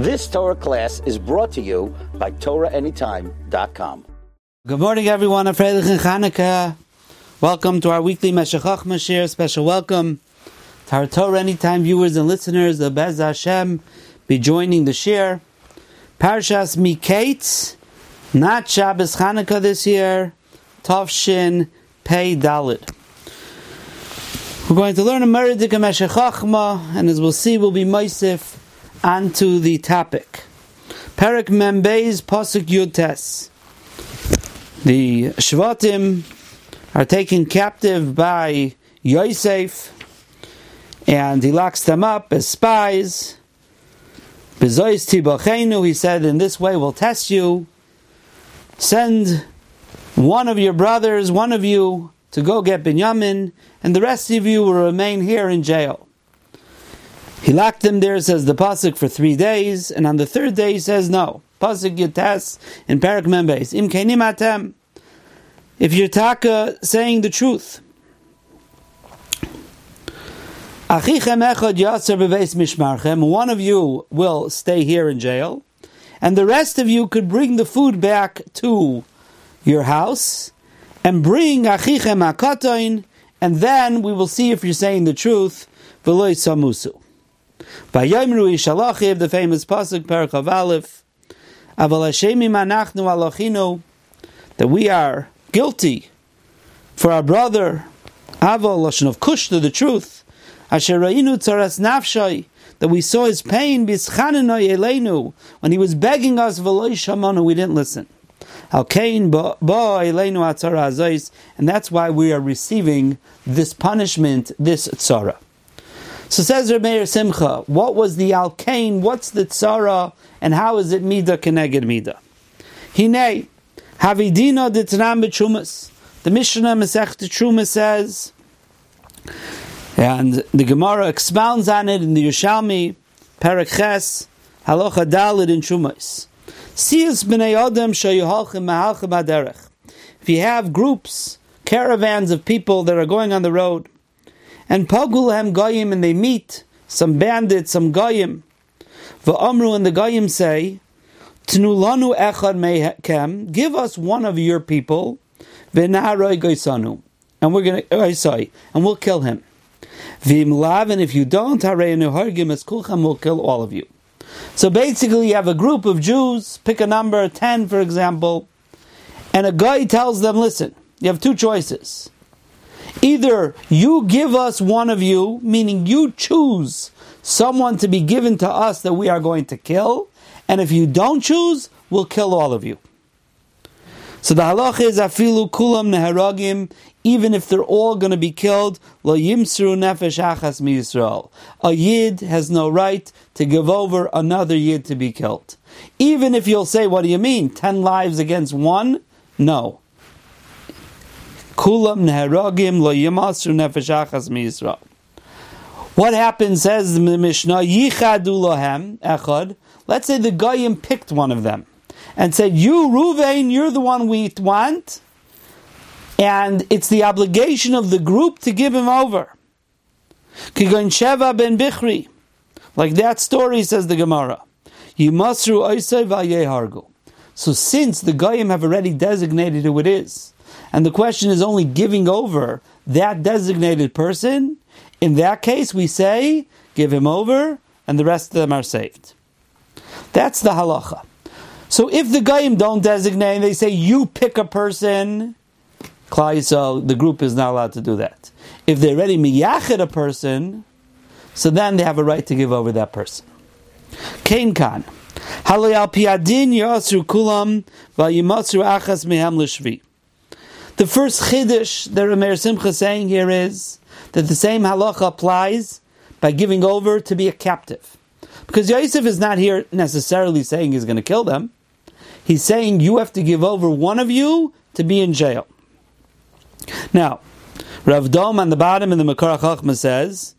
This Torah class is brought to you by TorahAnytime.com. Good morning, everyone. A Freilich and Chanukah. Welcome to our weekly Meshachach Mashiach. Special welcome to our Torah Anytime viewers and listeners. The Bez Hashem be joining the share. Parshas Miketz, not Shabbos Chanukah this year. Tovshin Pei Dalit. We're going to learn a Meridik Meshech Chochma, and as we'll see, we'll be Moisif onto the topic. Perik Membeis Pasuk Yutes. The Shvatim are taken captive by Yosef, and he locks them up as spies. Bezois Tibachenu, he said, in this way we'll test you. Send one of your brothers, one of you, to go get Binyamin, and the rest of you will remain here in jail. He locked them there, says the pasuk, for three days, and on the third day he says no. Pasuk Yitas in Parak Membes. Im atem. If you're taka saying the truth. Achichem echad yatzer beveis mishmarchem. One of you will stay here in jail, and the rest of you could bring the food back to your house, and bring achichem akatoin, and then we will see if you're saying the truth. V'loy samusu. Vayomru Ishalachiv, the famous pasuk Perakav Aleph, Aval Hashemi Manachnu Alachinu, that we are guilty for our brother Aval Lashon of Kushta, the truth. Asher Rainu Tzaras Nafshai, that we saw his pain Bischanenoi Elenu when he was begging us Veloy Shamanu, we didn't listen. Al Kain Ba Elenu and that's why we are receiving this punishment, this tzara. So says Meir Simcha, what was the Alkain, what's the Tzara, and how is it Mida Keneged Mida? Hine, Havidina Ditnam B'Trumas. The Mishnah Masech Truma says, and the Gemara expounds on it in the Yerushalmi, Perek Ches, Halacha Dalit in Trumas. Siyas b'nei Adam shayuhalchim mahalchim. If you have groups, caravans of people that are going on the road, and Pagulhem Goyim, and they meet some bandits, some Goyim. Va'amru, and the Goyim say, Tnulanu echad mehem, give us one of your people, v'na'aroi goysanu, and we're going to, oh, sorry, and we'll kill him. V'imlav, and if you don't, hareinu hargim es kulchem, we'll kill all of you. So basically, you have a group of Jews, pick a number, 10 for example, and a guy tells them, listen, you have two choices. Either you give us one of you, meaning you choose someone to be given to us that we are going to kill, and if you don't choose, we'll kill all of you. So the halach is afilu kulam neharagim, even if they're all going to be killed, lo yimsru nefesh achas mi Yisrael. A yid has no right to give over another yid to be killed. Even if you'll say, what do you mean? Ten lives against one? No. Kulam lo What happens, says the Mishnah, yichadu lohem echad. Let's say the Goyim picked one of them and said, You, Ruvain, you're the one we want, and it's the obligation of the group to give him over. Kigon Sheva ben Bichri. Like that story, says the Gemara. Yimasru oisay v'yehargu. So since the Goyim have already designated who it is, and the question is only giving over that designated person, in that case we say, give him over, and the rest of them are saved. That's the halacha. So if the Gaim don't designate, they say you pick a person, so the group is not allowed to do that. If they're ready miyachet a person, so then they have a right to give over that person. Kain Khan. Halayal piadin yasru kulam vayimatsu achas mehem lishvi. The first chiddush that Rameir Simcha is saying here is that the same halacha applies by giving over to be a captive. Because Yosef is not here necessarily saying he's going to kill them. He's saying you have to give over one of you to be in jail. Now, Rav Dom on the bottom in the Makar Chachma says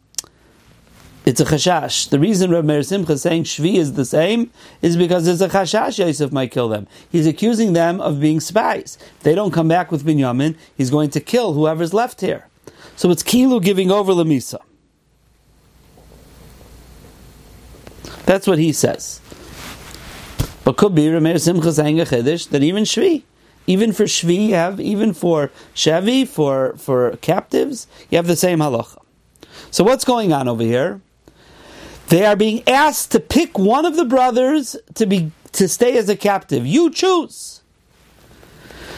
it's a chashash. The reason Rav Meir Simcha is saying Shvi is the same is because there's a chashash Yosef might kill them. He's accusing them of being spies. If they don't come back with Binyamin, he's going to kill whoever's left here. So it's Kilu giving over Lamisa. That's what he says. But could be Rameir Simcha saying a chiddush that even Shvi, even for Shvi, you have even for Shevi, for for captives, you have the same halacha. So what's going on over here? They are being asked to pick one of the brothers to be to stay as a captive. You choose.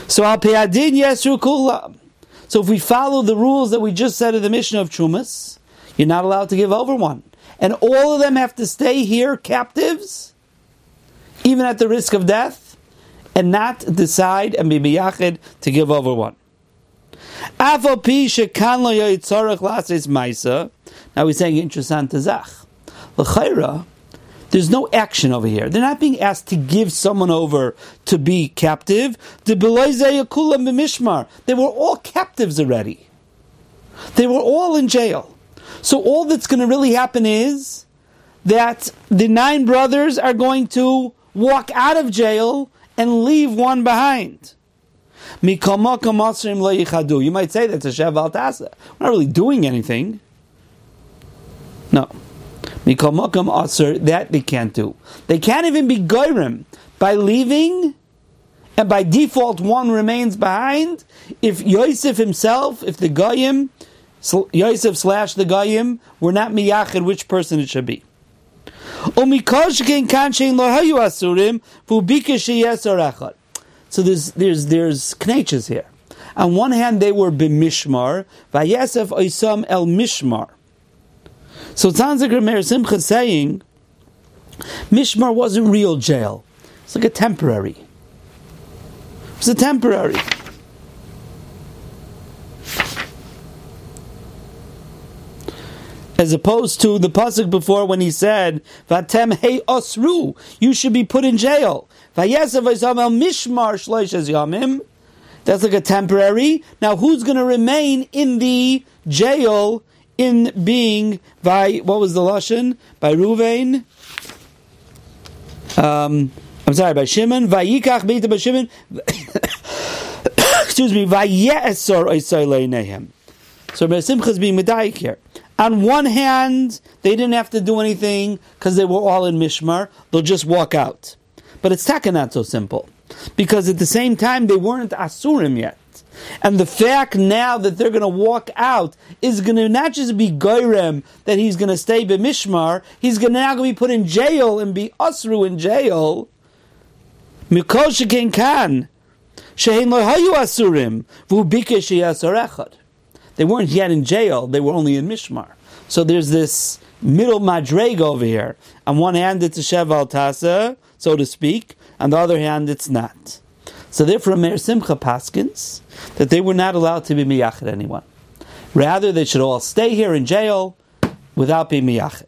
So al yesru kula. So if we follow the rules that we just said in the mission of Chumas, you're not allowed to give over one. And all of them have to stay here captives, even at the risk of death, and not decide and be miyachid to give over one. Now he's saying to Zach. There's no action over here. They're not being asked to give someone over to be captive. They were all captives already. They were all in jail. So all that's going to really happen is that the nine brothers are going to walk out of jail and leave one behind. You might say that's a Shev We're not really doing anything. No. That they can't do. They can't even be goyrim by leaving, and by default one remains behind. If Yosef himself, if the goyim, Yosef slash the goyim, were not miyachid, which person it should be. So there's there's there's knetches here. On one hand, they were b'mishmar, vayesef oisam el mishmar. So it sounds like Rameir Simcha saying, Mishmar wasn't real jail. It's like a temporary. It's a temporary. As opposed to the pasuk before when he said, "Vatem hey osru," you should be put in jail. Mishmar yamim. That's like a temporary. Now, who's going to remain in the jail in being by what was the lashon by Ruvain? Um, I'm sorry, by Shimon. Vayikach beita by Shimon. Excuse me. Vayesor oisay. So Simcha is being medayik here. On one hand, they didn't have to do anything because they were all in Mishmar. They'll just walk out. But it's taka not so simple. Because at the same time, they weren't Asurim yet. And the fact now that they're going to walk out is going to not just be Goyrem, that he's going to stay Mishmar, he's going to now be put in jail and be Asru in jail. Mikol Shekin Kan. Shehin Lohayu Asurim. They weren't yet in jail, they were only in Mishmar. So there's this middle madreg over here. On one hand, it's a Sheval Tasa, so to speak. On the other hand, it's not. So therefore, Meir Simcha Paskins, that they were not allowed to be miyachid anyone. Rather, they should all stay here in jail without being miyachid.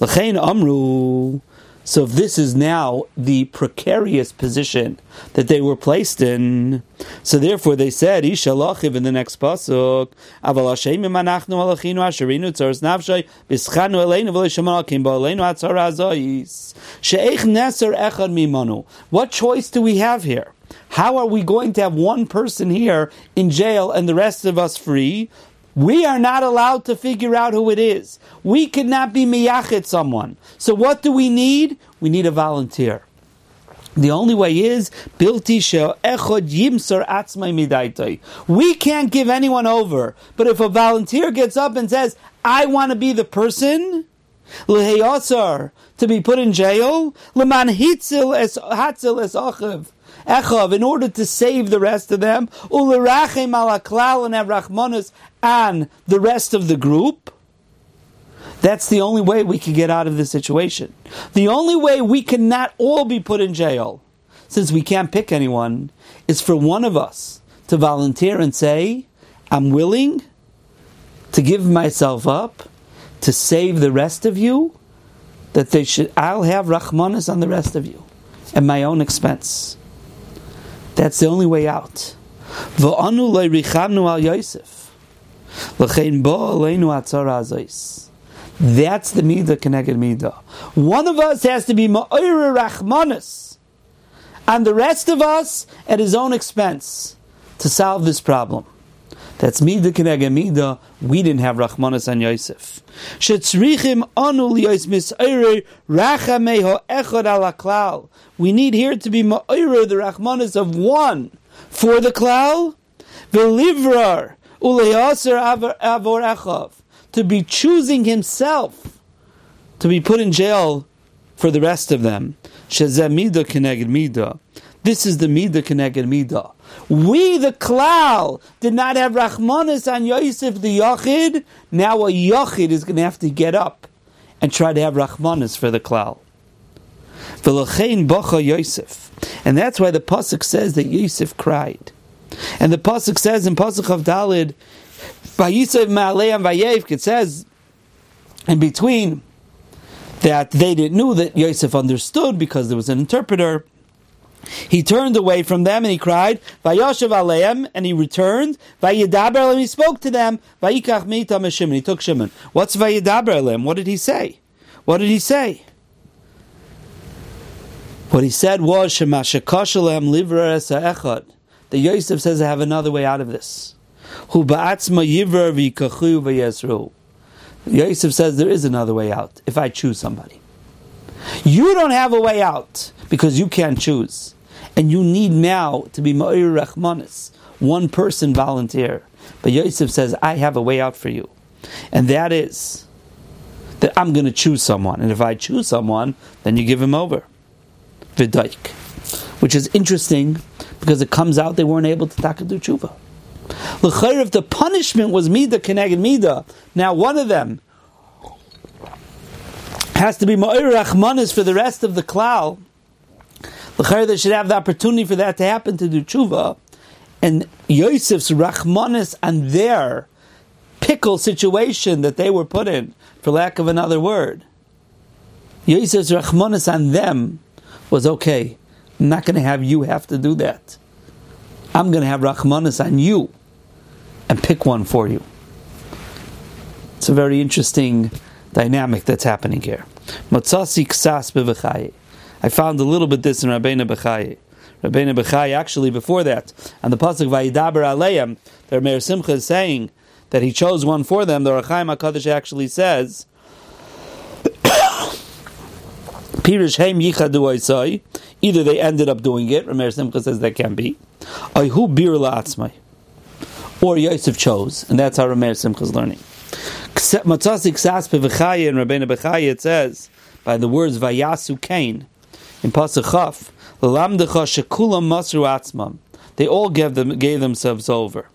L'chein amru. So if this is now the precarious position that they were placed in, so therefore they said, Isha lachiv in the next pasuk, Aval Hashem imanachnu alachinu asherinu tzoros nafshay, bischanu eleinu v'leishaman akim ba'aleinu atzar azoyis. She'ech neser echad mimanu. What choice do we have here? How are we going to have one person here in jail and the rest of us free? We are not allowed to figure out who it is. We cannot be miyachet someone. So what do we need? We need a volunteer. The only way is bilti echod yimsar atzmai midaitai. We can't give anyone over, but if a volunteer gets up and says, "I want to be the person," leheyasar to be put in jail, leman hitzil es hatzil es achiv Echav, in order to save the rest of them, ulerachem alaklal and have rachmanus on the rest of the group. That's the only way we can get out of this situation. The only way we cannot all be put in jail, since we can't pick anyone, is for one of us to volunteer and say, I'm willing to give myself up to save the rest of you, that they should I'll have Rahmanas on the rest of you at my own expense. That's the only way out. That's the midah connected midah. One of us has to be ma'ira rachmanis, and the rest of us at his own expense to solve this problem. That's mida keneged mida. We didn't have Rachmanis on Yosef. Shetzrichim anu. We need here to be ma'ayre the Rachmanis of one for the klal. Velivrar uleyaser avor echav to be choosing himself to be put in jail for the rest of them. Shezeh mida keneged mida. This is the mida keneged mida. We, the klal, did not have Rachmanis on Yosef the Yachid. Now a Yachid is going to have to get up and try to have Rachmanis for the klal. V'lachein bacha Yosef. And that's why the Pasuk says that Yosef cried. And the Pasuk says in Pasuk of Dalid, Vayisef Ma'aleim Vayev, it says in between that they didn't know that Yosef understood because there was an interpreter. He turned away from them and he cried, Vayoshev Aleim, and he returned, Vayidaber and he spoke to them, Vayikach Mitam Shimon, he took Shimon. What's Vayidaber Aleim? What did he say? What did he say? What he said was, Shemashakashalem Livra Echad. The Yosef says, I have another way out of this. Hu ba'atzma yivra v'yikachu v'yesru. Yosef says there is another way out if I choose somebody. You don't have a way out because you can't choose. And you need now to be Ma'ir Rachmanis, one person volunteer. But Yosef says, I have a way out for you. And that is that I'm going to choose someone. And if I choose someone, then you give him over. Vidaik. Which is interesting because it comes out they weren't able to takadu tshuva. L'chayr, if the punishment was mida keneged mida, now one of them has to be ma'ir rachmanis for the rest of the klal. L'chayr, should have the opportunity for that to happen to do tshuva, and Yosef's rachmanis and their pickle situation that they were put in, for lack of another word. Yosef's rachmanis on them was okay. I'm not going to have you have to do that. I'm going to have rachmanis on you and pick one for you. It's a very interesting dynamic that's happening here. Matzasi ksas. I found a little bit this in Rabbeinu Bechaye. Rabbeinu Bechaye, actually before that, and the pasuk Vayidaber Aleim, the Meir Simcha is saying that he chose one for them. The Rachaim Hakadosh actually says, Pirish Heim Yichadu. Either they ended up doing it. Rameir Simcha says that can be. Ayhu Bir La'atzmai or Yosef chose, and that's how Rameir Simcha is learning. Matzasi Ksas Pevachaya and Rabbeinu Bechaya it says by the words Vayasu Kain in Pasuk Chaf Lamdecha Shekulam Masru Atzmam. They all gave them gave themselves over.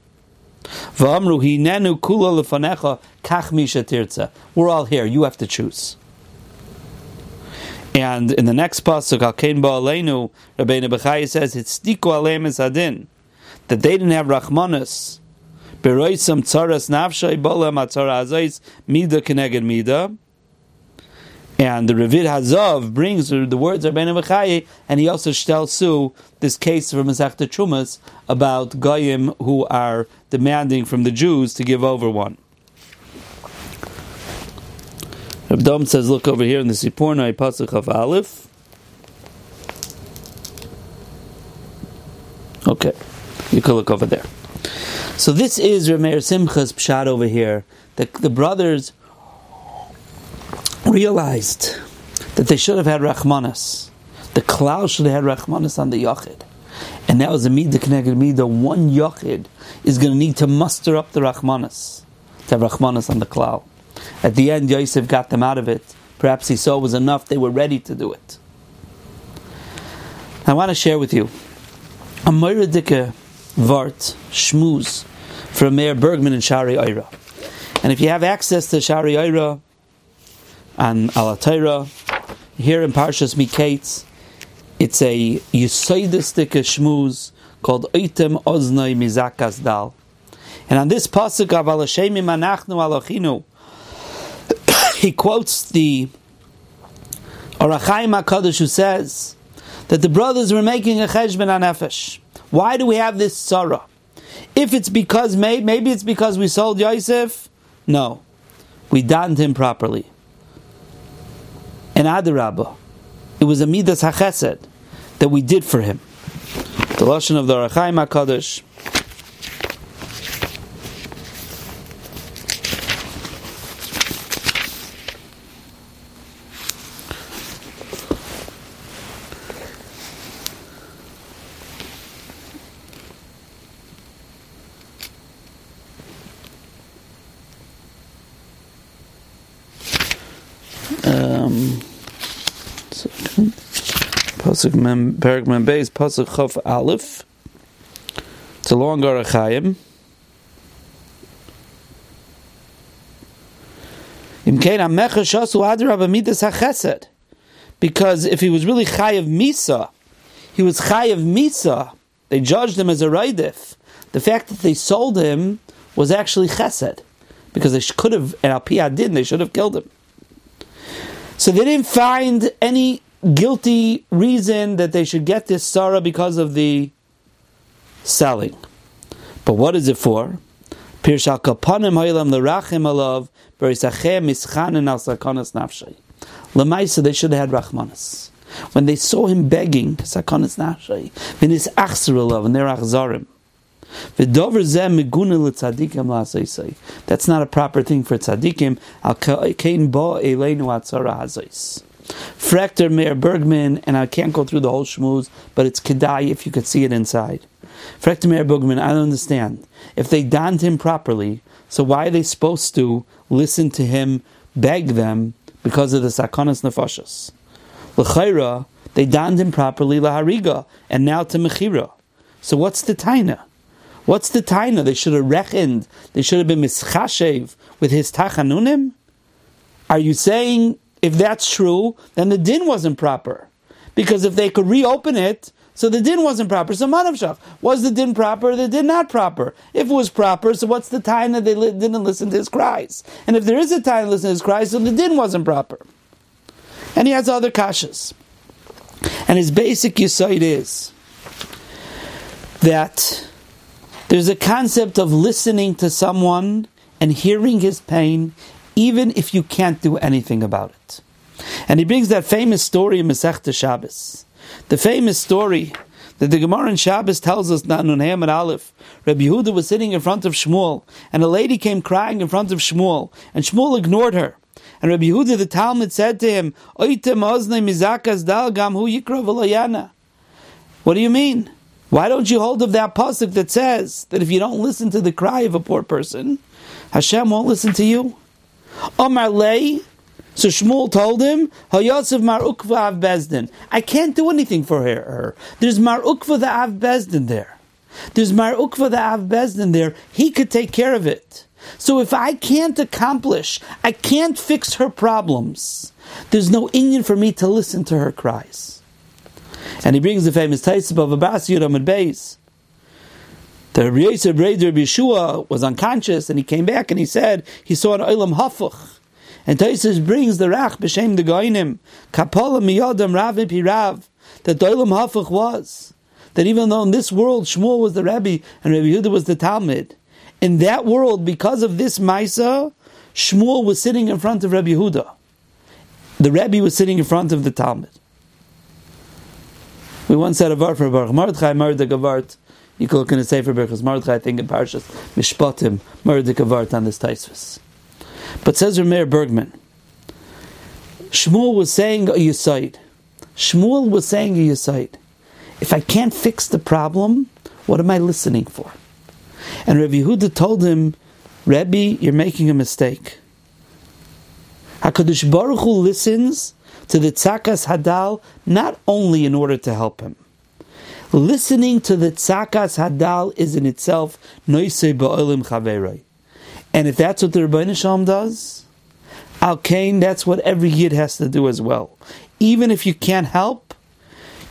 V'amru Hinenu Kula Lefanecha Kach Misha. We're all here. You have to choose. And in the next pasuk, Al Kain Ba'aleinu, Rabbeinu Bechaya says, "It's Tiku Aleim Adin," that they didn't have Rachmanis Beroisam tzaras nafshay bolam atzara azais mida keneged mida. And the Ravid Hazov brings the words of Ben Bechaye, and he also shtel su this case from Masechta Trumas about goyim who are demanding from the Jews to give over one. Reb Dom says, look over here in the Sipurna Pasuk of Aleph. Okay, you can look over there. So this is Rameir Simcha's pshat over here. that the brothers realized that they should have had Rachmanas. The Klal should have had Rachmanas on the Yachid. And that was a Midah connected Midah. One Yachid is going to need to muster up the Rachmanas. To have Rachmanas on the Klal. At the end, Yosef got them out of it. Perhaps he saw it was enough, they were ready to do it. I want to share with you a Moiradika Vart, Shmuz, from Meir Bergman and Shari Oira. And if you have access to Shari Oira and Alatayra, here in Parshas Miketz, it's a Yusaidistic shmuz called Oitem Oznoi Mizakas Dal. And on this pasuk of Alashemi Manachnu Alachinu, he quotes the Orachaim HaKadosh who says that the brothers were making a cheshbon on. Why do we have this sorrow? If it's because maybe, maybe it's because we sold Yosef, no, we donned him properly. And Adarabah, it was a midas hachesed that we did for him. The lashon of the Rachaim Hakadosh. Pasuk Mem Perik Mem Beis Pasuk Chof Aleph. It's a long Arachayim. Because if he was really Chayav Misa, he was Chayav Misa. They judged him as a Raidif. The fact that they sold him was actually Chesed. Because they could have, and Al didn't, they should have killed him. So they didn't find any guilty reason that they should get this Sarah because of the selling. But what is it for? Lamaisa, they should have had rachmanis. When they saw him begging, sakonas nafshay, v'nis achzer alav, and they're achzarim. That's not a proper thing for tzaddikim. Frekter Meir Bergman, and I can't go through the whole shmooze, but it's kedai if you could see it inside. Frekter Meir Bergman, I don't understand. If they donned him properly, so why are they supposed to listen to him beg them because of the sakonas nefashas? L'chayra, they donned him properly lahariga, and now to mechira. So what's the taina? What's the taina? They should have reckoned. They should have been mischashev with his tachanunim. Are you saying if that's true, then the din wasn't proper? Because if they could reopen it, so the din wasn't proper. So manavshach was the din proper? The din not proper. If it was proper, so what's the time that they li- didn't listen to his cries? And if there is a time to listen to his cries, so the din wasn't proper. And he has other kashas. And his basic yisoid is that there's a concept of listening to someone and hearing his pain, even if you can't do anything about it. And he brings that famous story in Masechta Shabbos. The famous story that the Gemara in Shabbos tells us that Nun and Aleph, Rabbi Yehuda was sitting in front of Shmuel, and a lady came crying in front of Shmuel, and Shmuel ignored her. And Rabbi Yehuda the Talmud said to him, What do you mean? Why don't you hold of that pasuk that says that if you don't listen to the cry of a poor person, Hashem won't listen to you? Omar lay. So Shmuel told him, Hayosef Mar Ukva Av Bezdin. I can't do anything for her. There's Mar Ukva the Av Bezdin there. There's Mar Ukva the Av Bezdin there. He could take care of it. So if I can't accomplish, I can't fix her problems, there's no Indian for me to listen to her cries. And he brings the famous Taisib of Abbas Yudam and Beis. The Rabbi Yosef Yeshua was unconscious and he came back and he said he saw an Olam Hafuch. And Taisus brings the Rach b'shem the Goinim, Kapola miyadam Rav Pirav that the Olam Hafuch was. That even though in this world Shmuel was the Rabbi and Rabbi Yehuda was the Talmud, in that world, because of this Maisa, Shmuel was sitting in front of Rabbi Yehuda. The Rabbi was sitting in front of the Talmud. We once said a var for Baruch Mordechai Mordek Avart. You can look in the Sefer Berachos Mordechai, I think in Parshas Mishpatim, Mordek Avart on this Taisvis. But says Rameir Bergman, Shmuel was saying a Yisaid. Shmuel was saying a Yisaid. If I can't fix the problem, what am I listening for? And Rabbi Yehuda told him, Rebbe, you're making a mistake. HaKadosh Baruch Hu listens to the Tzakas Hadal not only in order to help him. Listening to the Tzakas Hadal is in itself Noise Ba'olim Chaveroi. And if that's what the Rabbi Shalom does, Al Kain, that's what every Yid has to do as well. Even if you can't help,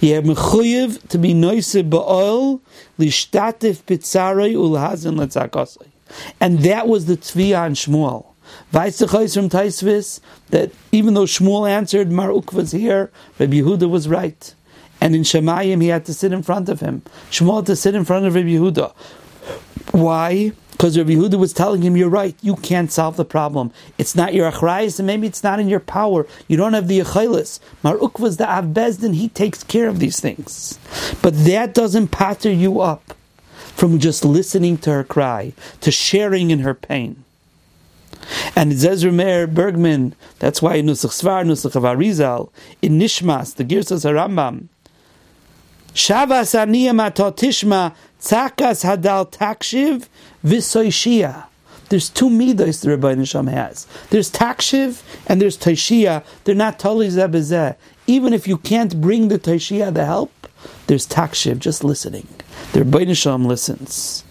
you have mechuyev to be noise ba'ol lishtatif pitzarei ulhazin letzakosai. And that was the tzviya on Shmuel. Vaisachais from Taisvis that even though Shmuel answered Maruk was here, Rabbi Yehuda was right. And in Shemayim he had to sit in front of him. Shmuel had to sit in front of Rabbi Yehuda. Why? Because Rabbi Yehuda was telling him, "You're right. You can't solve the problem. It's not your achrayis, and maybe it's not in your power. You don't have the achilas. Maruk was the avbezdin. He takes care of these things, but that doesn't patter you up from just listening to her cry, to sharing in her pain. And Zezer Meir Bergman, that's why in Nusach Svar, Nusach of Arizal, in Nishmas, the Girsas Harambam, Shavas Aniyam Tzakas Hadal Takshiv, Visoishia. There's two midas the Rabbi Nisham has. There's takshiv and there's taishia. They're not totally zebezeh. even if you can't bring the Taishiyah the help, there's takshiv, just listening. The Rebbeinu Shalom listens.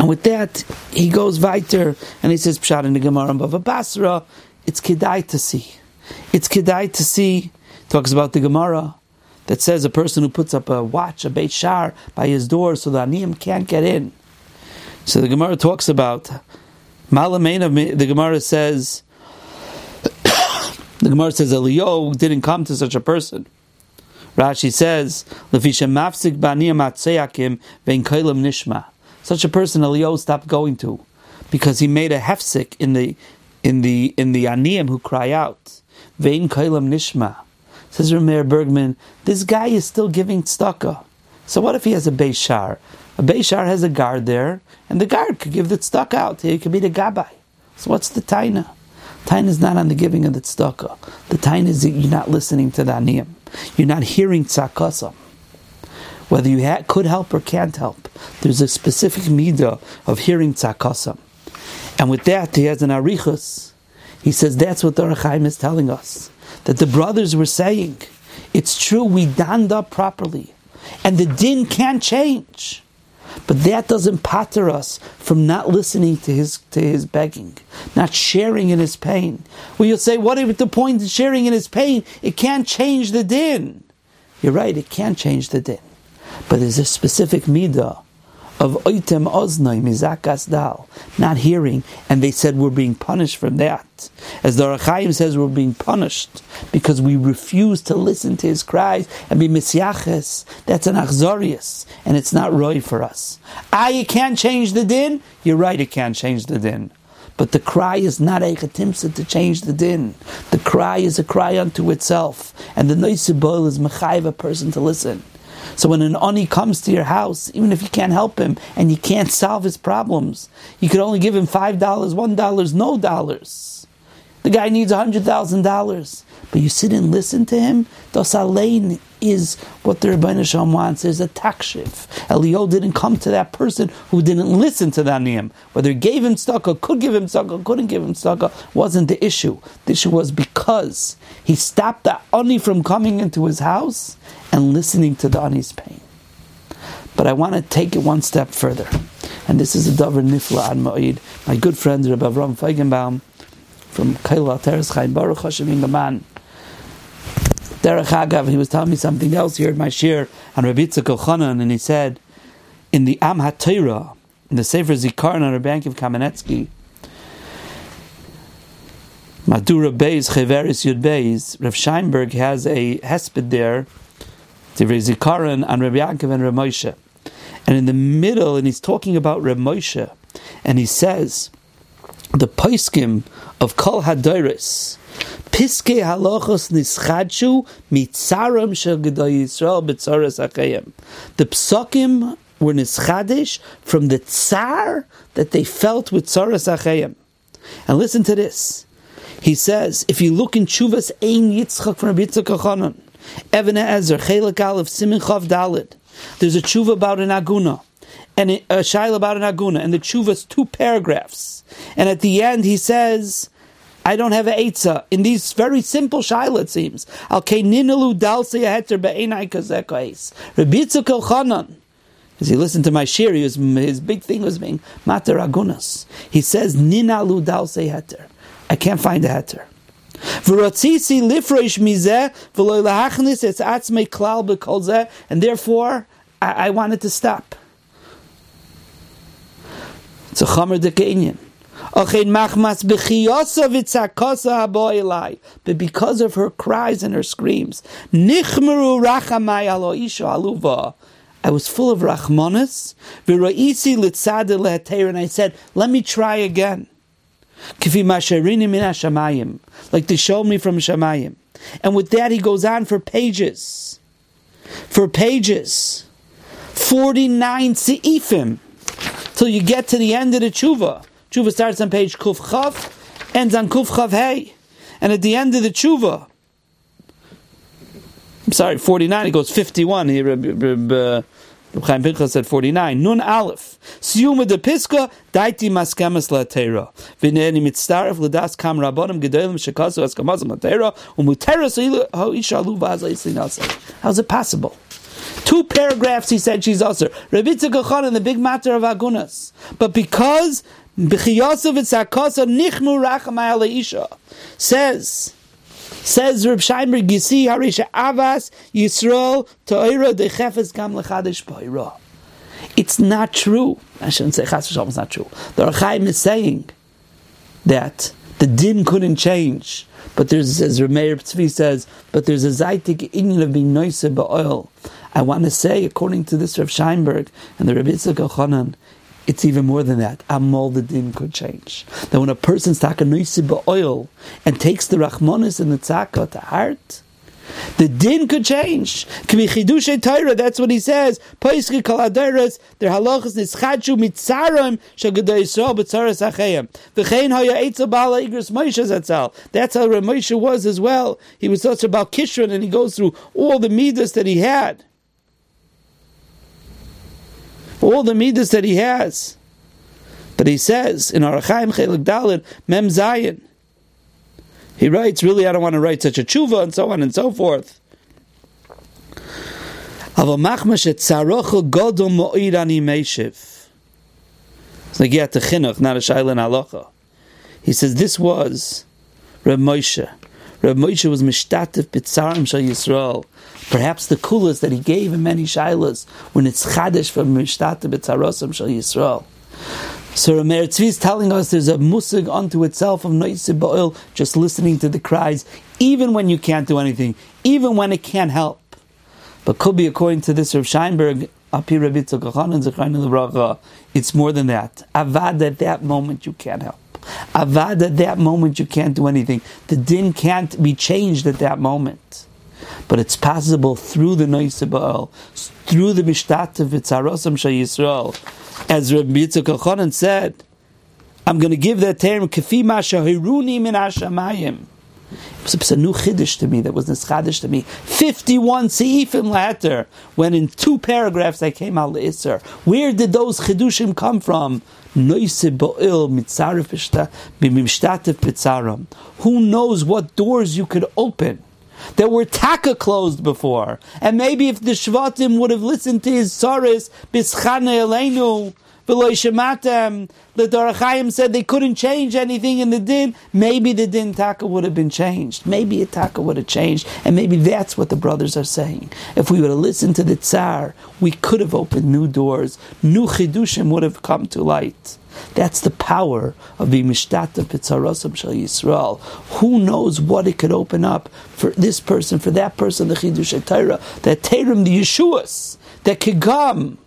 And with that, he goes weiter and he says, Pshat in the Gemara Bava Basra, it's kedai to see. It's kedai to see, talks about the Gemara, that says a person who puts up a watch, a Beit Shar, by his door so the Aniyim can't get in. So the Gemara talks about, Malamein of the Gemara says, the Gemara says Eliyahu didn't come to such a person. Rashi says, "Lefisha mafsik b'aniyam atzeyakim vein kailam nishma." Such a person Eliyahu stopped going to because he made a hefsik in the in the in the aniyim who cry out. Vein kailam nishma. Says Rameir Bergman, this guy is still giving tzedakah. So what if he has a Beishar? A Beishar has a guard there, and the guard could give the tzedakah out. He could be the Gabai. So what's the taina? Taina is not on the giving of the tzedakah. The taina is that you're not listening to the aniyim. You're not hearing tzakasam whether you ha- could help or can't help. There's a specific midah of hearing tzakasam. And with that, he has an arichus. He says that's what the Rechaim is telling us. That the brothers were saying, it's true, we donned up properly. And the din can't change. But that doesn't patter us from not listening to his to his begging, not sharing in his pain. Well, you'll say, what if the point of sharing in his pain? It can't change the din. You're right, it can't change the din. But there's a specific midah of oitem oznai mizakas dal, not hearing, and they said we're being punished from that. As the Rachaim says, we're being punished because we refuse to listen to his cries and be misyaches. That's an achzorius, and it's not roy for us. Ah, you can't change the din? You're right, it can't change the din. But the cry is not a chetimsa to change the din. The cry is a cry unto itself, and the noisibol is mechayiv a person to listen. So when an ani comes to your house, even if you can't help him and you can't solve his problems, you could only give him five dollars, one dollars, no dollars. The guy needs hundred thousand dollars, but you sit and listen to him. Dosalein is what the Rebbeinu Shalom wants. There's a takshiv. Elio didn't come to that person who didn't listen to the aniyim. Whether he gave him tzedakah, could give him tzedakah, couldn't give him tzedakah, wasn't the issue. The issue was because he stopped the ani from coming into his house and listening to ani's pain. But I want to take it one step further. And this is a Dover Nifla Ad Ma'id. My good friend Rabbi Avram Feigenbaum from Kaila Teres Chaim Baruch Hashem in Gaman. Derech Agav, he was telling me something else here at my shir on Rabbi Yitzchak Elchanan, and he said, in the Am in the Sefer Zikaron on Rabbi Yankiv Kamenetsky, Madura Beis, Cheveris Yud Beis, Rav Scheinberg has a hesped there, Sefer Zikaron on Rabbi Yankiv and Rav Moshe. And in the middle, and he's talking about Rav Moshe, and he says, the poiskim of Kol Hadoris, Piske halachos nischadshu mitzaram shel gedai Yisrael b'tzaras achayim. The psakim were nischadish from the tsar that they felt with tzaras achayim. And listen to this. He says, if you look in Chuvas Ein Yitzchak from Rabbi Yitzchak Elchanan, Evan Ezer, Chelak Aleph, Simin Chav Dalid, there's a tshuva about an aguna and a shaila about an aguna, and the tshuva is two paragraphs. And at the end, he says, I don't have an eitzah. In these very simple shaila, it seems. Al ninalu dalse heter be'enai kazekais. Rabbi Yitzchak as he listened to my shir, was, his big thing was being mater agunas. He says, ninalu dalse heter. I can't find a heter. And therefore I, I wanted to stop. It's a chamer dekenyan. But because of her cries and her screams, I was full of rachmanis, and I said, let me try again. Like they showed me from Shamayim. And with that he goes on for pages. For pages. 49 se'ifim. Till you get to the end of the tshuva. Tshuva starts on page Kuf Chav, ends on Kuf Chav Hey. And at the end of the tshuva, I'm sorry, 49, it goes 51. Here, Chaim Pinchas said 49. Nun Aleph. Siyuma de piska, daiti maskemas la teira. V'neni mitzaref l'das kam rabbonim gedolim shekasu askamazim la teira, umuteres ho isha alu vaz How's it possible? Two paragraphs he said she's usher. Rebitza Gachon in the big matter of Agunas. But because B'chiyasav etzakasa nichmu rachamay isha says, says Reb Scheinberg, you see, Harisha Avas Yisrael Toira Dechefes Gam Lechadish Poira. It's not true. I shouldn't say Chas it's not true. The Archaim is saying that the din couldn't change. But there's, as Rameir Tzvi says, but there's a zaitik inyan of being noise oil. I want to say, according to this Rav Scheinberg and the Rabbi Yitzchak it's even more than that. Amol the din could change. That when a person's taka noise oil and takes the rachmonis and the tzaka to heart, the din could change. That's what he says. Their halachas nischachu mitzarim shagadai yisrael b'tzaras achayim. V'chein haya eitzel bala igros Moshe zatzal. That's how Moshe was as well. He was such about Kishron and he goes through all the midas that he had. All the midas that he has. But he says in Arachaim Chelik Dalid Mem Zayin. He writes, really, I don't want to write such a tshuva, and so on and so forth. It's like, chinuch, not a shaila halacha. He says, this was Reb Moshe. Reb Moshe was mishtatif bitzarim shal Yisrael. Perhaps the coolest that he gave in many shailas when it's chadish from mishtatif bitzarosim shal Yisrael. So Rameir Tzvi is telling us there's a musig unto itself of noisib just listening to the cries, even when you can't do anything, even when it can't help. But could be according to this Rav Scheinberg, it's more than that. Avad at that moment you can't help. Avad at that moment you can't do anything. The din can't be changed at that moment. But it's possible through the Noisibal, through the Mishtat of Yisrael, as Rabbi Yitzchak Elchanan said, I'm going to give that term kafi mashahiruni min hashamayim. It was a new chiddush to me that was this chiddush to me. 51 seifim later, when in two paragraphs I came out Isser. Where did those chidushim come from? Who knows what doors you could open? That were taka closed before. And maybe if the Shvatim would have listened to his Saris, Bischane Elenu, The Dorachayim said they couldn't change anything in the din, maybe the din taka would have been changed. Maybe a taka would have changed, and maybe that's what the brothers are saying. If we would have listened to the Tsar, we could have opened new doors, new chidushim would have come to light. That's the power of being mishtata pitzarosam shal Yisrael. Who knows what it could open up for this person, for that person, the chidush Torah, that Terim, the Yeshuas, that come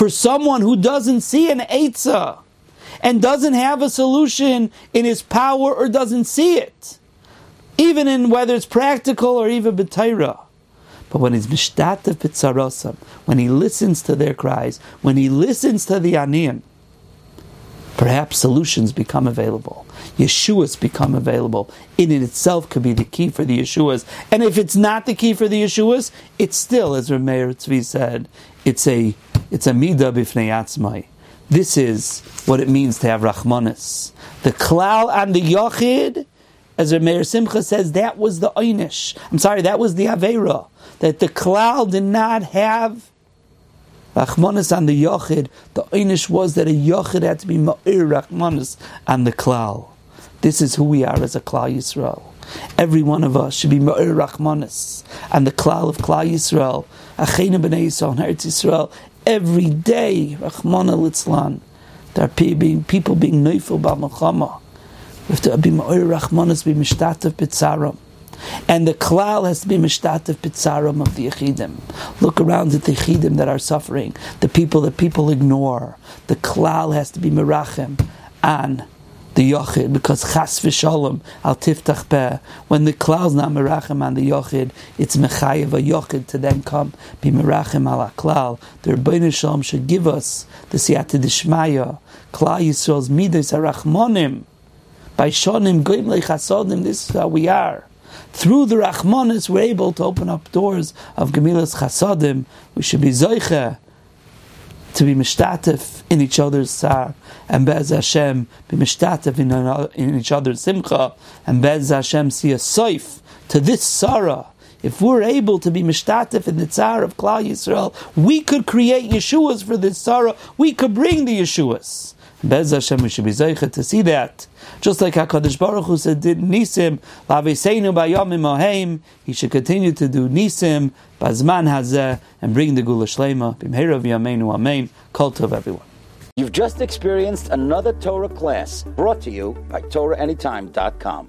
for someone who doesn't see an Eitzah and doesn't have a solution in his power or doesn't see it, even in whether it's practical or even b'Torah. But when he's mishtata pitzarosam, when he listens to their cries, when he listens to the aniyan, perhaps solutions become available. Yeshuas become available. In it itself could be the key for the Yeshuas. And if it's not the key for the Yeshuas, it's still, as Rameir Tzvi said, it's a it's a midah b'fnei. This is what it means to have rachmanis. The klal and the yochid, as Rameir Simcha says, that was the einish. I'm sorry, that was the avera. That the klal did not have Rachmanis on the Yochid, the Einish was that a Yochid had to be Ma'ir Rachmanis on the Klal. This is who we are as a Klal Yisrael. Every one of us should be Ma'ir Rachmanis and the Klal of Klal Yisrael. Achena B'nai Yisrael, Yisrael. Every day, Rachmana Litzlan. There are people being Neufel Ba'Machama. We have to be Ma'ir Rachmanis, be Mishtatev B'Tzaram. And the klal has to be mishtatev pitzarim of the yechidim. Look around at the yechidim that are suffering, the people that people ignore. The klal has to be merachem on the yochid because chas v'shalom al tiftach peh. When the klal's not merachem on the yochid, it's mechayev a yochid to then come be merachem al klal. The Rebbeinu Shalom should give us the siyata d'shmaya. Klal Yisrael's midas arachmonim. By shonim goim lechasodim, this is how we are. Through the Rachmanis, we're able to open up doors of Gemilas Chasadim. We should be Zoiche to be mishtatif in each other's sar, and Bez Hashem be mishtatif in, in each other's simcha, and Bez Hashem see a soif to this sarah. If we're able to be mishtatif in the tsar of Klal Yisrael, we could create Yeshuas for this sarah. We could bring the Yeshuas. Bez Hashem, we should be zeichet to see that. Just like HaKadosh Baruch Hu said, did Nisim, Laviseinu Bayomim Oheim, he should continue to do Nisim, Bazman Hazeh, and bring the Geula Shlema, Bimhera V'yameinu Amen, cult of everyone. You've just experienced another Torah class brought to you by TorahAnytime.com.